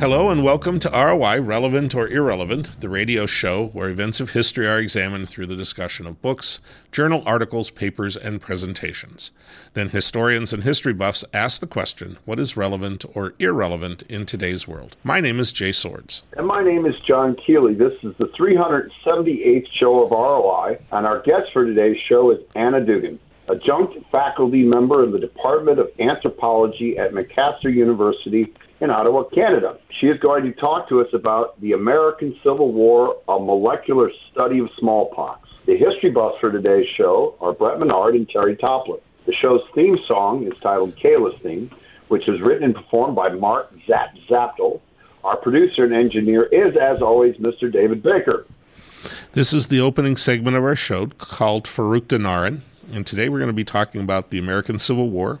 Hello and welcome to ROI Relevant or Irrelevant, the radio show where events of history are examined through the discussion of books, journal articles, papers, and presentations. Then historians and history buffs ask the question what is relevant or irrelevant in today's world? My name is Jay Swords. And my name is John Keeley. This is the 378th show of ROI, and our guest for today's show is Anna Dugan adjunct faculty member of the Department of Anthropology at McMaster University in Ottawa, Canada. She is going to talk to us about the American Civil War, a molecular study of smallpox. The history buffs for today's show are Brett Menard and Terry Toplin. The show's theme song is titled Kayla's Theme, which was written and performed by Mark Zap Zaptel. Our producer and engineer is, as always, Mr. David Baker. This is the opening segment of our show called Farouk Danarin, and today we're going to be talking about the American Civil War,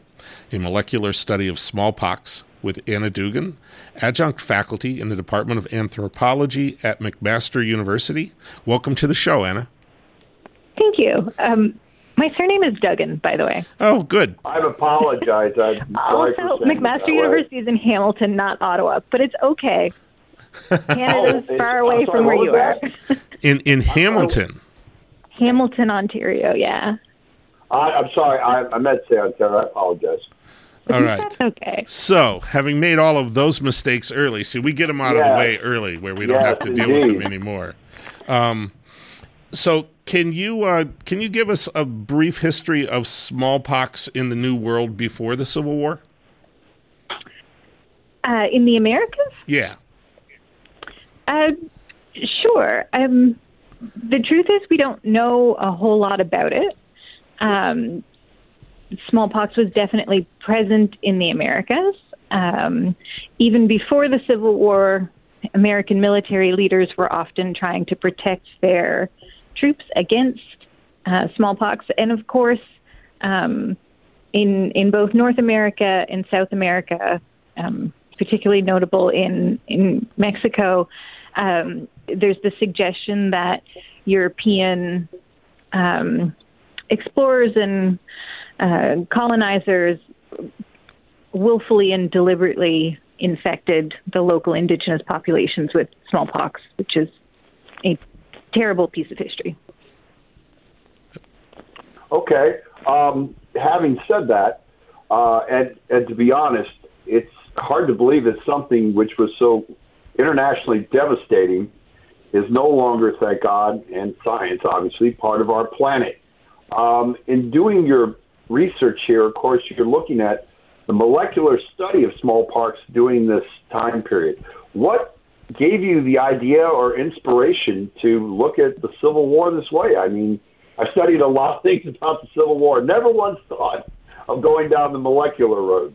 a molecular study of smallpox with Anna Dugan, adjunct faculty in the Department of Anthropology at McMaster University. Welcome to the show, Anna. Thank you. Um, my surname is Duggan, by the way. Oh, good. I apologize. I'm also, McMaster University is in Hamilton, not Ottawa, but it's okay. Canada's oh, far away sorry, from where you are. in in Hamilton. Hamilton, Ontario. Yeah. I, am sorry. I, I meant to say I apologize. All right. okay. So, having made all of those mistakes early, see, we get them out yeah. of the way early, where we don't have to deal with them anymore. Um, so, can you uh, can you give us a brief history of smallpox in the New World before the Civil War? Uh, in the Americas? Yeah. Uh, sure. Um, the truth is, we don't know a whole lot about it. Um, smallpox was definitely present in the Americas. Um, even before the Civil War, American military leaders were often trying to protect their troops against uh, smallpox. And of course, um, in in both North America and South America, um, particularly notable in in Mexico, um, there's the suggestion that European um, explorers and uh, colonizers willfully and deliberately infected the local indigenous populations with smallpox, which is a terrible piece of history. Okay. Um, having said that, uh, and, and to be honest, it's hard to believe that something which was so internationally devastating is no longer, thank God, and science obviously, part of our planet. Um, in doing your research here, of course, you're looking at the molecular study of smallpox during this time period. What gave you the idea or inspiration to look at the Civil War this way? I mean, I've studied a lot of things about the Civil War. Never once thought of going down the molecular road.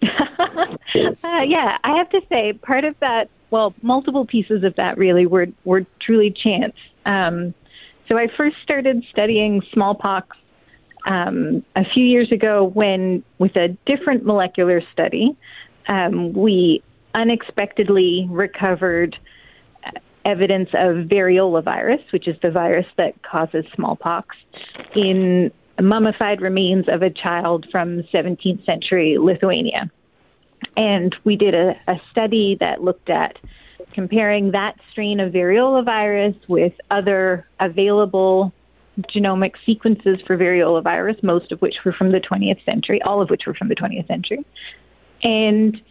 uh, yeah, I have to say, part of that, well, multiple pieces of that really were were truly chance. Um, so I first started studying smallpox um, a few years ago when, with a different molecular study, um, we unexpectedly recovered evidence of variola virus, which is the virus that causes smallpox, in mummified remains of a child from 17th century Lithuania. And we did a, a study that looked at comparing that strain of variola virus with other available genomic sequences for variola virus, most of which were from the 20th century, all of which were from the 20th century. And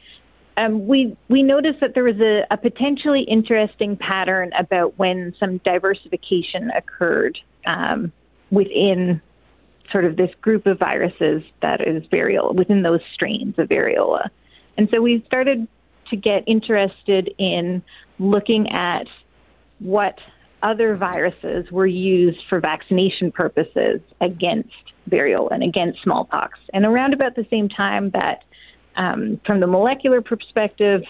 um, we we noticed that there was a, a, potentially interesting pattern about when some diversification occurred um, within sort of this group of viruses that is variola within those strains of variola. And so we started to get interested in looking at what other viruses were used for vaccination purposes against variola and against smallpox. And around about the same time that, um, from the molecular perspective,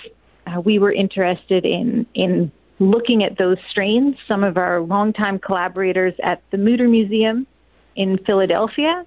uh, we were interested in in looking at those strains. Some of our longtime collaborators at the Mütter Museum in Philadelphia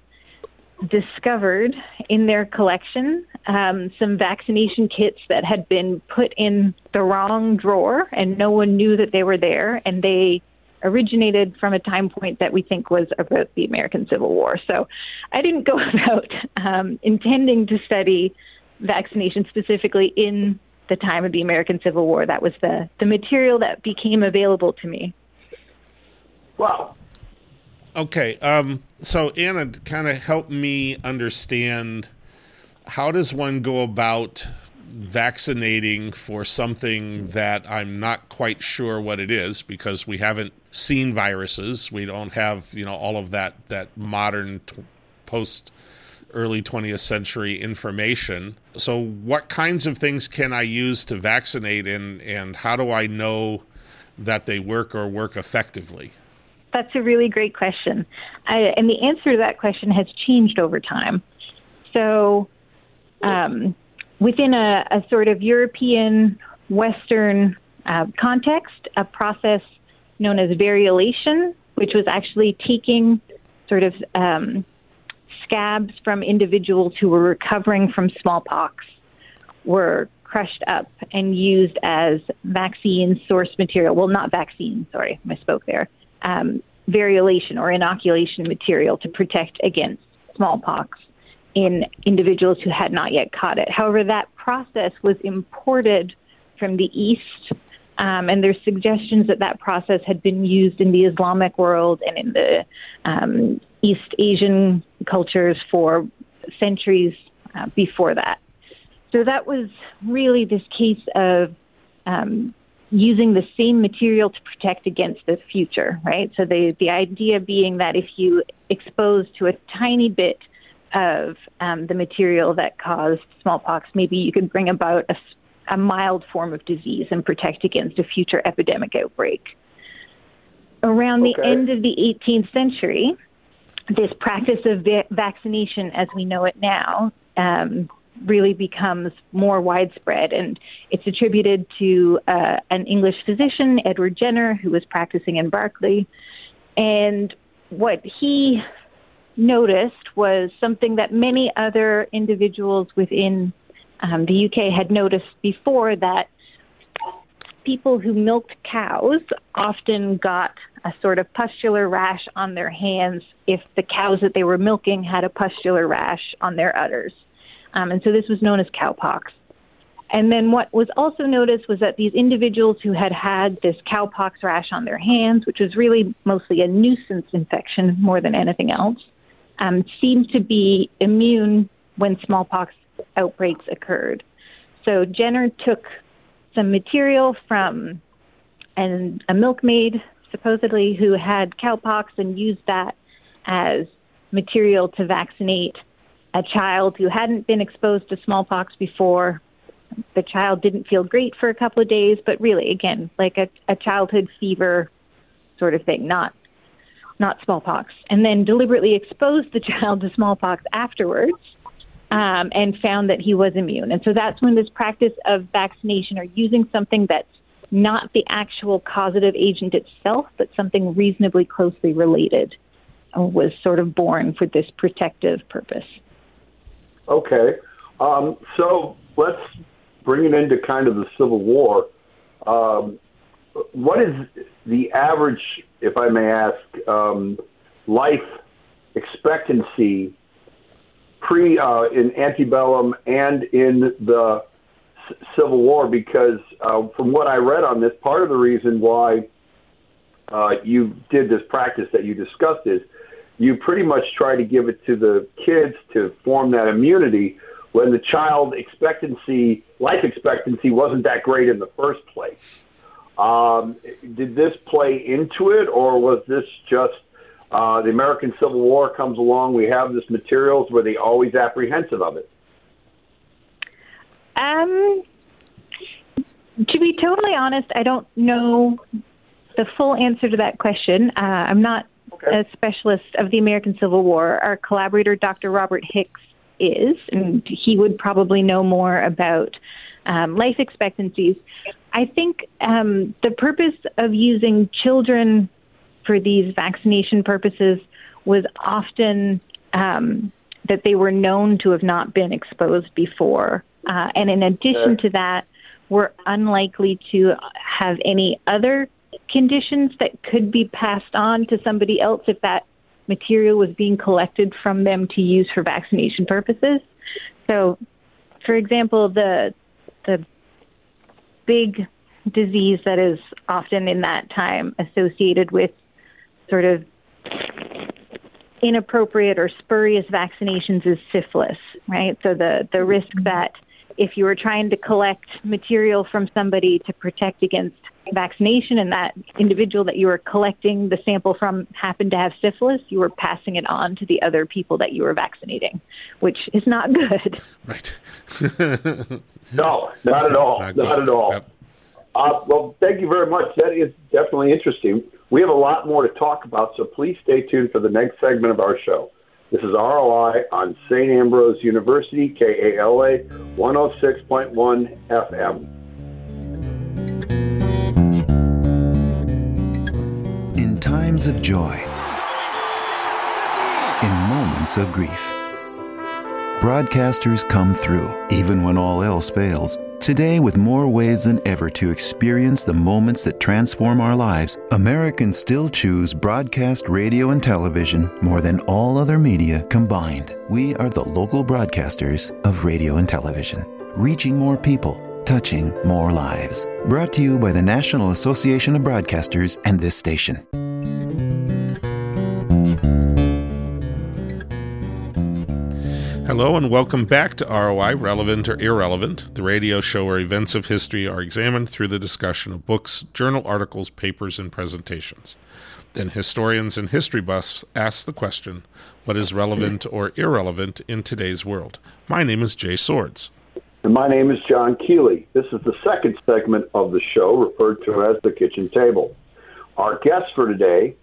discovered in their collection um, some vaccination kits that had been put in the wrong drawer and no one knew that they were there and they originated from a time point that we think was about the American Civil War. So I didn't go about um, intending to study vaccination specifically in the time of the American Civil War. That was the, the material that became available to me. Wow. Okay. Um, so, Anna, kind of help me understand how does one go about vaccinating for something that I'm not quite sure what it is because we haven't seen viruses. We don't have, you know, all of that that modern t- post early 20th century information. So what kinds of things can I use to vaccinate and and how do I know that they work or work effectively? That's a really great question. I, and the answer to that question has changed over time. So, um, within a, a, sort of European Western uh, context, a process known as variolation, which was actually taking sort of um, scabs from individuals who were recovering from smallpox, were crushed up and used as vaccine source material. Well, not vaccine, sorry, I spoke there. Um, variolation or inoculation material to protect against smallpox in individuals who had not yet caught it. However, that process was imported from the East, um, and there's suggestions that that process had been used in the Islamic world and in the um, East Asian cultures for centuries uh, before that. So that was really this case of um, using the same material to protect against the future, right? So the the idea being that if you expose to a tiny bit of um, the material that caused smallpox, maybe you could bring about a, a mild form of disease and protect against a future epidemic outbreak. Around okay. the end of the 18th century, this practice of va- vaccination as we know it now um, really becomes more widespread. And it's attributed to uh, an English physician, Edward Jenner, who was practicing in Berkeley. And what he noticed was something that many other individuals within um, the UK had noticed before that people who milked cows often got a sort of pustular rash on their hands if the cows that they were milking had a pustular rash on their udders. Um, and so this was known as cowpox. And then what was also noticed was that these individuals who had had this cowpox rash on their hands, which was really mostly a nuisance infection more than anything else, um, seemed to be immune when smallpox outbreaks occurred. So Jenner took some material from an, a milkmaid, supposedly, who had cowpox and used that as material to vaccinate a child who hadn't been exposed to smallpox before. The child didn't feel great for a couple of days, but really, again, like a, a childhood fever sort of thing, not not smallpox. And then deliberately exposed the child to smallpox afterwards um, and found that he was immune. And so that's when this practice of vaccination or using something that's not the actual causative agent itself, but something reasonably closely related, uh, was sort of born for this protective purpose. Okay. Um, so let's bring it into kind of the Civil War. Um, what is the average, if I may ask, um, life expectancy pre uh, in antebellum and in the Civil War? Because uh, from what I read on this, part of the reason why uh, you did this practice that you discussed is you pretty much try to give it to the kids to form that immunity when the child expectancy, life expectancy, wasn't that great in the first place. Um, did this play into it, or was this just uh, the American Civil War comes along? We have this materials. Were they always apprehensive of it? Um, to be totally honest, I don't know the full answer to that question. Uh, I'm not okay. a specialist of the American Civil War. Our collaborator, Dr. Robert Hicks, is, and he would probably know more about um, life expectancies. I think um, the purpose of using children for these vaccination purposes was often um, that they were known to have not been exposed before. Uh, and in addition to that, were unlikely to have any other conditions that could be passed on to somebody else if that material was being collected from them to use for vaccination purposes. So, for example, the the big disease that is often in that time associated with sort of inappropriate or spurious vaccinations is syphilis, right? So the, the risk that if you were trying to collect material from somebody to protect against vaccination and that individual that you were collecting the sample from happened to have syphilis, you were passing it on to the other people that you were vaccinating, which is not good. Right. no, not at all. Not, not at all. Yep. Uh, well, thank you very much. That is definitely interesting. We have a lot more to talk about, so please stay tuned for the next segment of our show. This is ROI on St. Ambrose University, KALA 106.1 FM. In times of joy, in moments of grief, broadcasters come through, even when all else fails. Today, with more ways than ever to experience the moments that transform our lives, Americans still choose broadcast radio and television more than all other media combined. We are the local broadcasters of radio and television, reaching more people, touching more lives. Brought to you by the National Association of Broadcasters and this station. Hello and welcome back to ROI Relevant or Irrelevant, the radio show where events of history are examined through the discussion of books, journal articles, papers, and presentations. Then historians and history buffs ask the question what is relevant or irrelevant in today's world? My name is Jay Swords. And my name is John Keeley. This is the second segment of the show referred to as the kitchen table. Our guest for today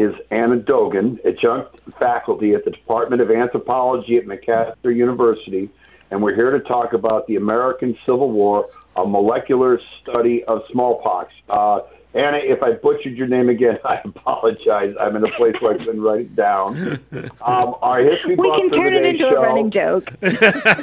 is Anna Dogan, adjunct faculty at the Department of Anthropology at McMaster University, and we're here to talk about the American Civil War, a molecular study of smallpox. Uh, Anna, if I butchered your name again, I apologize. I'm in a place where I couldn't write it down. Um, our history we can turn it into show, a running joke.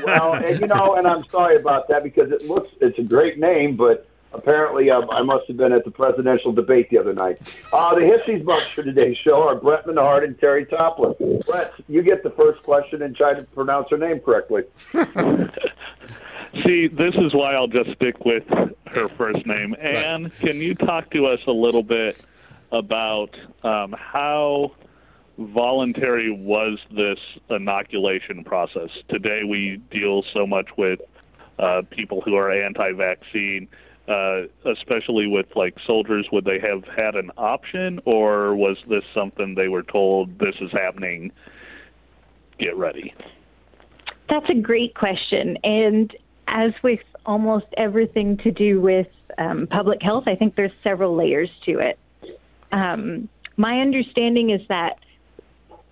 well, and, you know, and I'm sorry about that because it looks it's a great name, but Apparently, um, I must have been at the presidential debate the other night. Uh, the histories buffs for today's show are Brett Menard and Terry Toplin. Brett, you get the first question and try to pronounce her name correctly. See, this is why I'll just stick with her first name. Anne, can you talk to us a little bit about um, how voluntary was this inoculation process? Today we deal so much with uh, people who are anti-vaccine uh, especially with like soldiers, would they have had an option, or was this something they were told this is happening? Get ready. That's a great question, and as with almost everything to do with um, public health, I think there's several layers to it. Um, my understanding is that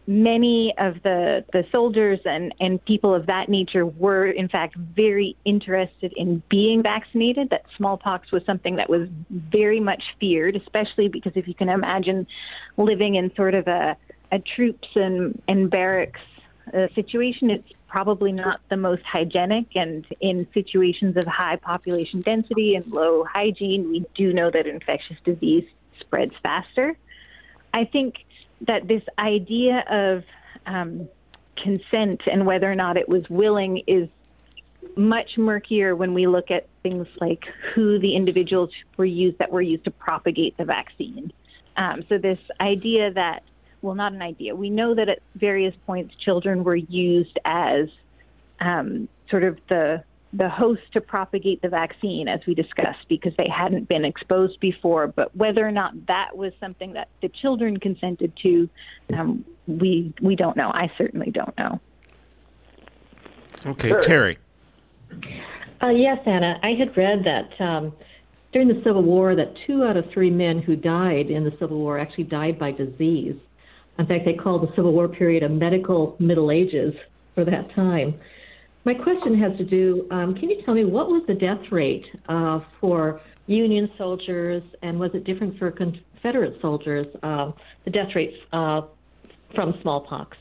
many of the, the soldiers and, and people of that nature were, in fact, very interested in being vaccinated, that smallpox was something that was very much feared, especially because if you can imagine living in sort of a, a troops and, and barracks uh, situation, it's probably not the most hygienic. And in situations of high population density and low hygiene, we do know that infectious disease spreads faster. I think that this idea of um, consent and whether or not it was willing is much murkier when we look at things like who the individuals were used that were used to propagate the vaccine. Um, so this idea that, well, not an idea. We know that at various points children were used as um, sort of the the host to propagate the vaccine, as we discussed, because they hadn't been exposed before. But whether or not that was something that the children consented to, um, we we don't know. I certainly don't know. Okay, Terry. Uh, yes, Anna. I had read that um, during the Civil War, that two out of three men who died in the Civil War actually died by disease. In fact, they called the Civil War period a medical Middle Ages for that time. My question has to do um, can you tell me what was the death rate uh, for Union soldiers and was it different for Confederate soldiers, uh, the death rates uh, from smallpox?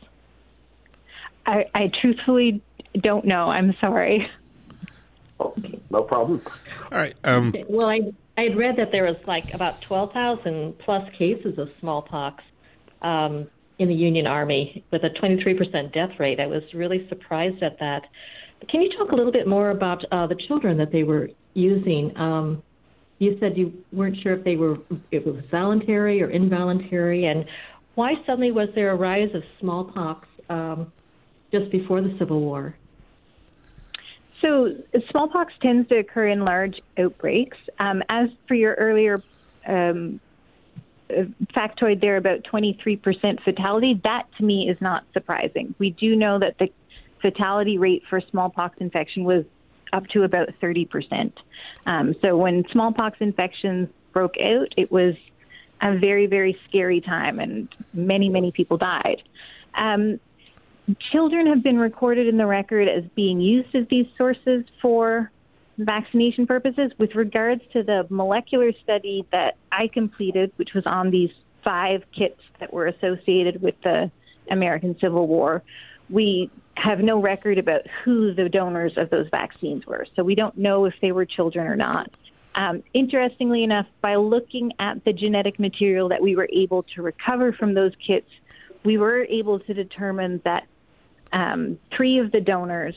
I, I truthfully don't know. I'm sorry. Oh, no problem. All right. Um, well, I I had read that there was like about 12,000 plus cases of smallpox um, in the Union Army with a 23% death rate. I was really surprised at that. Can you talk a little bit more about uh, the children that they were using? Um, you said you weren't sure if they were if it was voluntary or involuntary, and why suddenly was there a rise of smallpox um, just before the Civil War? So, smallpox tends to occur in large outbreaks. Um, as for your earlier um, factoid there about 23% fatality, that to me is not surprising. We do know that the fatality rate for smallpox infection was up to about 30%. Um, so when smallpox infections broke out, it was a very, very scary time, and many, many people died. Um, children have been recorded in the record as being used as these sources for vaccination purposes. With regards to the molecular study that I completed, which was on these five kits that were associated with the American Civil War, we have no record about who the donors of those vaccines were. So we don't know if they were children or not. Um, interestingly enough, by looking at the genetic material that we were able to recover from those kits, we were able to determine that um, three of the donors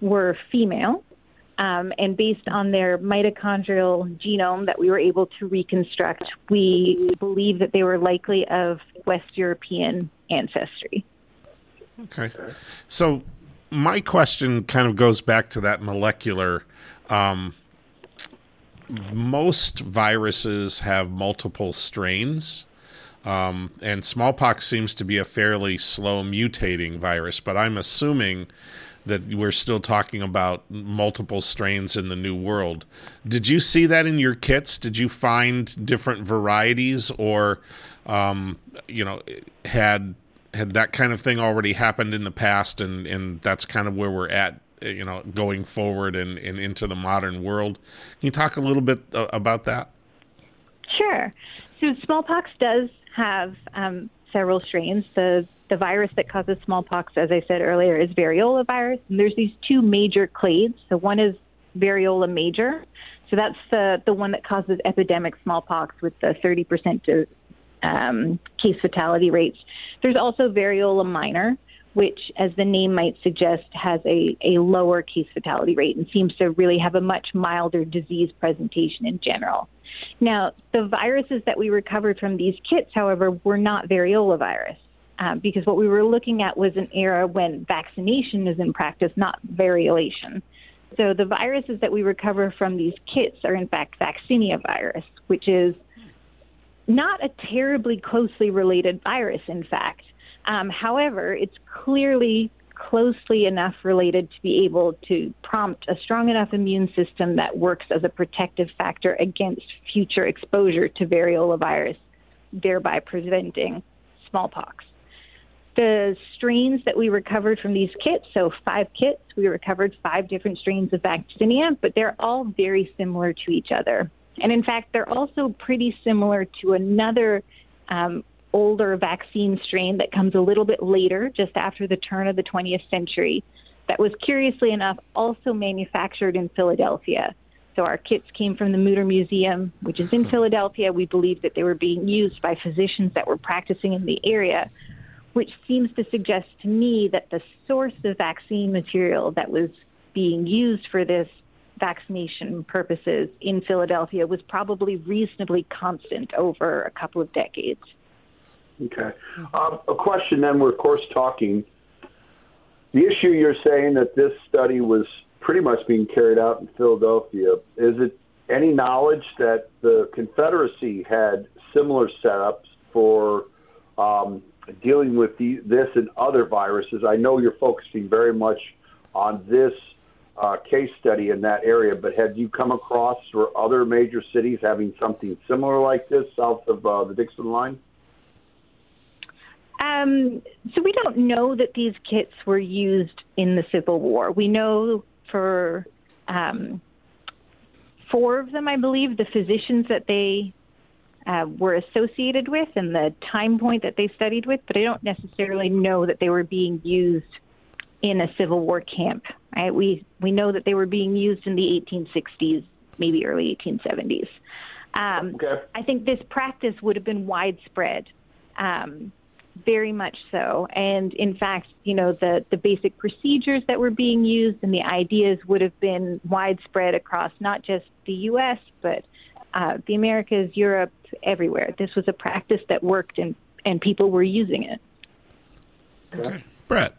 were female. Um, and based on their mitochondrial genome that we were able to reconstruct, we believe that they were likely of West European ancestry. Okay. So my question kind of goes back to that molecular. Um, most viruses have multiple strains. Um, and smallpox seems to be a fairly slow mutating virus, but I'm assuming that we're still talking about multiple strains in the new world. Did you see that in your kits? Did you find different varieties, or um, you know, had had that kind of thing already happened in the past, and and that's kind of where we're at, you know, going forward and, and into the modern world? Can you talk a little bit uh, about that? Sure. So smallpox does have um, several strains. The the virus that causes smallpox, as I said earlier, is variola virus. And there's these two major clades. So one is variola major. So that's the, the one that causes epidemic smallpox with the 30% to, um, case fatality rates. There's also variola minor, which, as the name might suggest, has a, a lower case fatality rate and seems to really have a much milder disease presentation in general. Now, the viruses that we recovered from these kits, however, were not variola virus. Uh, because what we were looking at was an era when vaccination is in practice, not variolation. So the viruses that we recover from these kits are in fact vaccinia virus, which is not a terribly closely related virus, in fact. Um, however, it's clearly closely enough related to be able to prompt a strong enough immune system that works as a protective factor against future exposure to variola virus, thereby preventing smallpox. The strains that we recovered from these kits, so five kits, we recovered five different strains of vaccinia, but they're all very similar to each other. And in fact, they're also pretty similar to another um, older vaccine strain that comes a little bit later, just after the turn of the 20th century, that was curiously enough also manufactured in Philadelphia. So our kits came from the Mutter Museum, which is in Philadelphia. We believe that they were being used by physicians that were practicing in the area, which seems to suggest to me that the source of vaccine material that was being used for this vaccination purposes in Philadelphia was probably reasonably constant over a couple of decades. Okay. Um, a question then, we're of course talking. The issue you're saying that this study was pretty much being carried out in Philadelphia. Is it any knowledge that the Confederacy had similar setups for um, dealing with the, this and other viruses? I know you're focusing very much on this uh, case study in that area, but have you come across or other major cities having something similar like this south of uh, the Dixon line? Um, so we don't know that these kits were used in the Civil War. We know for um, four of them, I believe, the physicians that they uh, were associated with and the time point that they studied with, but I don't necessarily know that they were being used in a Civil War camp. Right? We we know that they were being used in the 1860s, maybe early 1870s. Um, okay. I think this practice would have been widespread. Um, very much so. And in fact, you know, the, the basic procedures that were being used and the ideas would have been widespread across not just the U.S., but uh, the Americas, Europe, everywhere. This was a practice that worked and, and people were using it. Okay. Brett.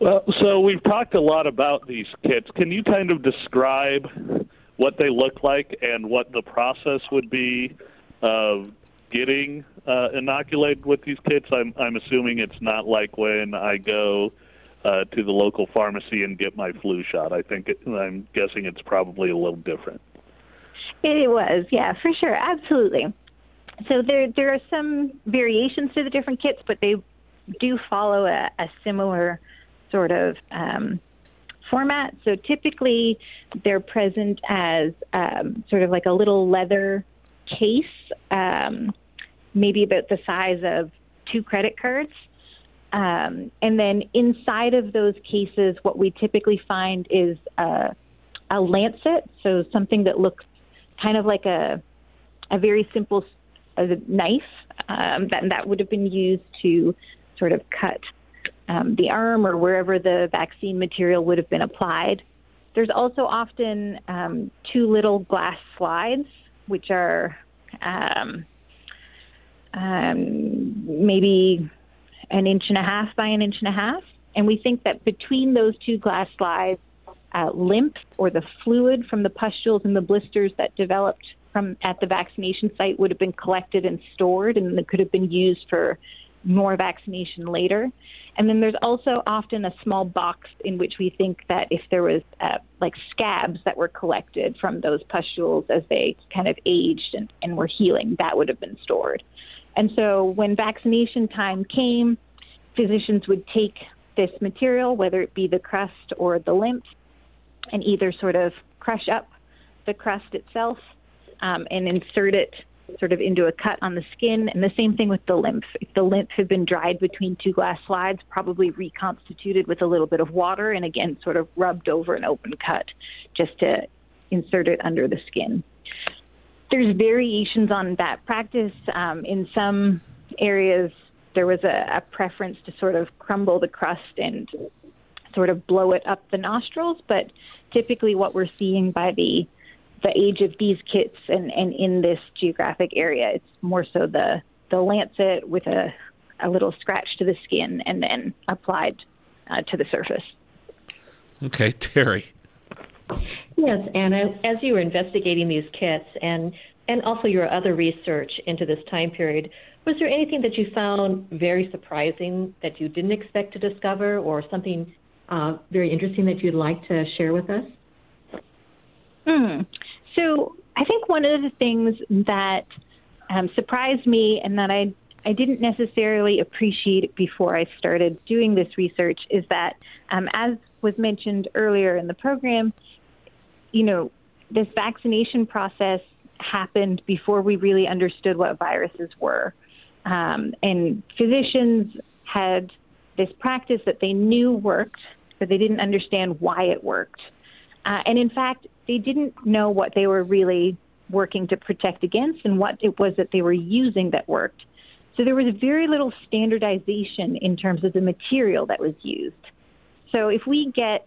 Well, so we've talked a lot about these kits. Can you kind of describe what they look like and what the process would be of getting uh, inoculated with these kits? I'm, I'm assuming it's not like when I go uh, to the local pharmacy and get my flu shot. I think it, I'm guessing it's probably a little different. It was, yeah, for sure, absolutely. So there there are some variations to the different kits, but they do follow a, a similar sort of um, format. So typically, they're present as um, sort of like a little leather case, um, maybe about the size of two credit cards. Um, and then inside of those cases, what we typically find is a, a lancet, so something that looks kind of like a a very simple a knife um, that that would have been used to sort of cut um, the arm or wherever the vaccine material would have been applied. There's also often um, two little glass slides, which are um, um, maybe an inch and a half by an inch and a half. And we think that between those two glass slides, uh, lymph or the fluid from the pustules and the blisters that developed from at the vaccination site would have been collected and stored, and it could have been used for more vaccination later. And then there's also often a small box in which we think that if there was uh, like scabs that were collected from those pustules as they kind of aged and, and were healing, that would have been stored. And so when vaccination time came, physicians would take this material, whether it be the crust or the lymph, and either sort of crush up the crust itself um, and insert it sort of into a cut on the skin. And the same thing with the lymph. If the lymph had been dried between two glass slides, probably reconstituted with a little bit of water and again sort of rubbed over an open cut just to insert it under the skin. There's variations on that practice. Um, in some areas, there was a, a preference to sort of crumble the crust and sort of blow it up the nostrils, but typically what we're seeing by the the age of these kits and, and in this geographic area. It's more so the, the lancet with a, a little scratch to the skin and then applied uh, to the surface. Okay, Terry. Yes, Anna, as you were investigating these kits and, and also your other research into this time period, was there anything that you found very surprising that you didn't expect to discover or something uh, very interesting that you'd like to share with us? Hmm. So I think one of the things that um, surprised me and that I I didn't necessarily appreciate before I started doing this research is that, um, as was mentioned earlier in the program, you know, this vaccination process happened before we really understood what viruses were. Um, and physicians had this practice that they knew worked, but they didn't understand why it worked. Uh, and in fact, they didn't know what they were really working to protect against and what it was that they were using that worked. So there was very little standardization in terms of the material that was used. So if we get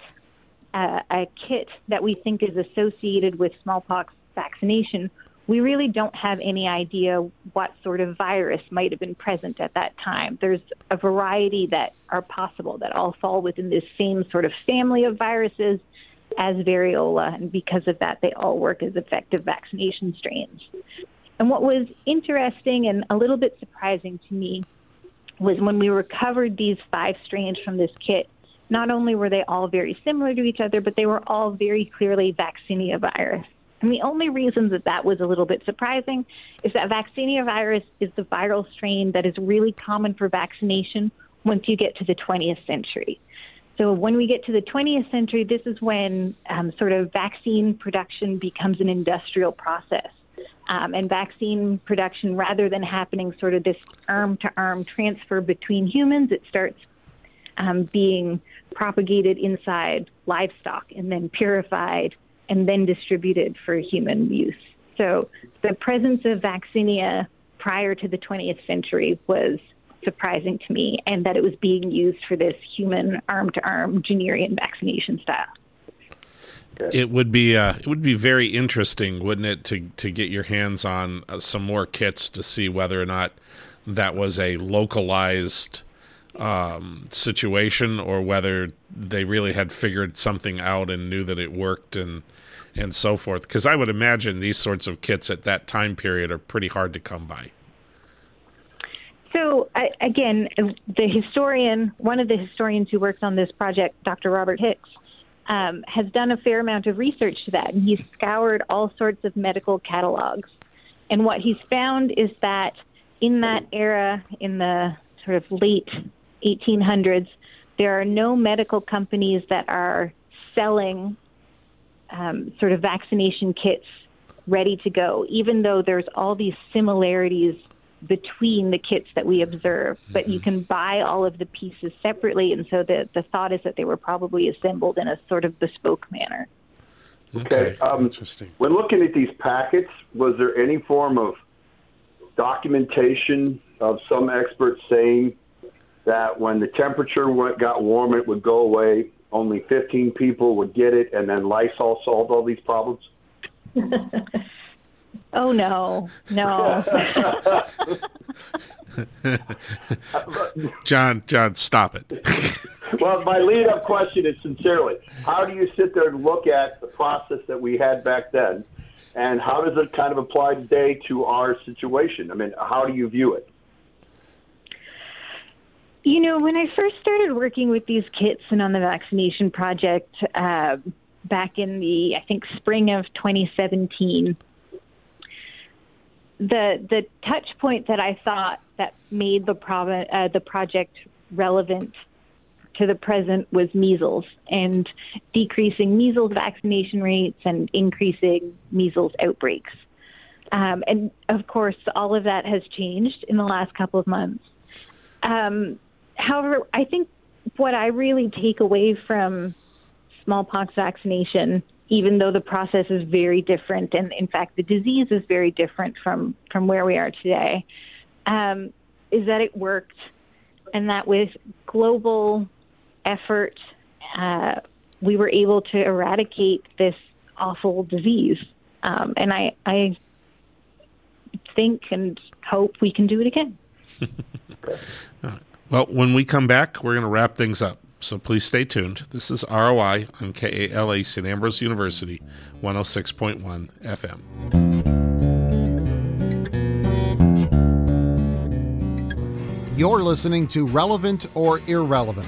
a, a kit that we think is associated with smallpox vaccination, we really don't have any idea what sort of virus might have been present at that time. There's a variety that are possible that all fall within this same sort of family of viruses as variola, and because of that, they all work as effective vaccination strains. And what was interesting and a little bit surprising to me was when we recovered these five strains from this kit, not only were they all very similar to each other, but they were all very clearly vaccinia virus. And the only reason that that was a little bit surprising is that vaccinia virus is the viral strain that is really common for vaccination once you get to the 20th century. So when we get to the 20th century, this is when um, sort of vaccine production becomes an industrial process. Um, and vaccine production, rather than happening sort of this arm to arm transfer between humans, it starts um, being propagated inside livestock and then purified and then distributed for human use. So the presence of vaccinia prior to the 20th century was surprising to me, and that it was being used for this human arm-to-arm Jennerian vaccination style. It would be uh, it would be very interesting, wouldn't it, to to get your hands on uh, some more kits to see whether or not that was a localized um, situation or whether they really had figured something out and knew that it worked and and so forth. Because I would imagine these sorts of kits at that time period are pretty hard to come by. So I, again, the historian, one of the historians who works on this project, Dr. Robert Hicks, um, has done a fair amount of research to that, and he's scoured all sorts of medical catalogs. And what he's found is that in that era, in the sort of late 1800s, there are no medical companies that are selling um, sort of vaccination kits ready to go, even though there's all these similarities between the kits that we observe, but you mm-hmm. can buy all of the pieces separately. And so the, the thought is that they were probably assembled in a sort of bespoke manner. Okay. Um, Interesting. When looking at these packets, was there any form of documentation of some experts saying that when the temperature went, got warm, it would go away? Only 15 people would get it, and then Lysol solved all these problems? Oh no, no. John, John, stop it. well, my lead-up question is sincerely: How do you sit there and look at the process that we had back then, and how does it kind of apply today to our situation? I mean, how do you view it? You know, when I first started working with these kits and on the vaccination project uh, back in the, I think, spring of 2017 the the touch point that I thought that made the provi- uh, the project relevant to the present was measles and decreasing measles vaccination rates and increasing measles outbreaks. Um, and of course, all of that has changed in the last couple of months. Um, however, I think what I really take away from smallpox vaccination even though the process is very different, and in fact, the disease is very different from, from where we are today, um, is that it worked, and that with global effort, uh, we were able to eradicate this awful disease. Um, and I, I think and hope we can do it again. Well, when we come back, we're going to wrap things up so please stay tuned. This is ROI on KALA St. Ambrose University, 106.1 FM. You're listening to Relevant or Irrelevant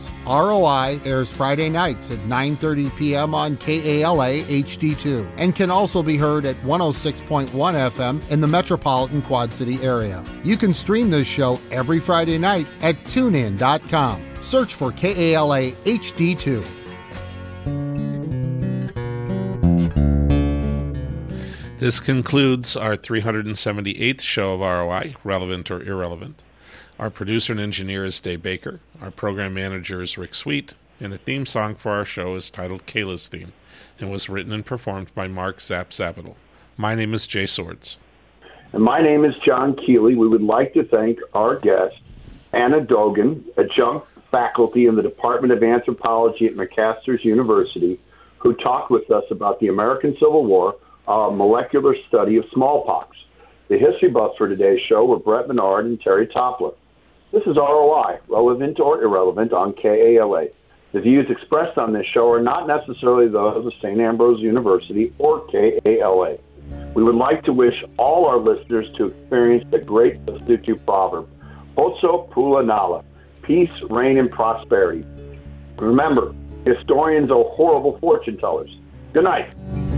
ROI airs Friday nights at 9:30 p.m. on KALA HD2 and can also be heard at 106.1 FM in the metropolitan Quad City area. You can stream this show every Friday night at tunein.com. Search for KALA HD2. This concludes our 378th show of ROI, Relevant or Irrelevant. Our producer and engineer is Dave Baker. Our program manager is Rick Sweet. And the theme song for our show is titled Kayla's Theme and was written and performed by Mark Zap Zabidal. My name is Jay Swords. And my name is John Keeley. We would like to thank our guest, Anna Dogan, adjunct faculty in the Department of Anthropology at Macasters University, who talked with us about the American Civil War, a molecular study of smallpox. The history buffs for today's show were Brett Menard and Terry Toppler. This is ROI, relevant or irrelevant, on KALA. The views expressed on this show are not necessarily those of St. Ambrose University or KALA. We would like to wish all our listeners to experience the great Lesotho proverb, Potso Pula Nala, peace, reign, and prosperity. Remember, historians are horrible fortune tellers. Good night.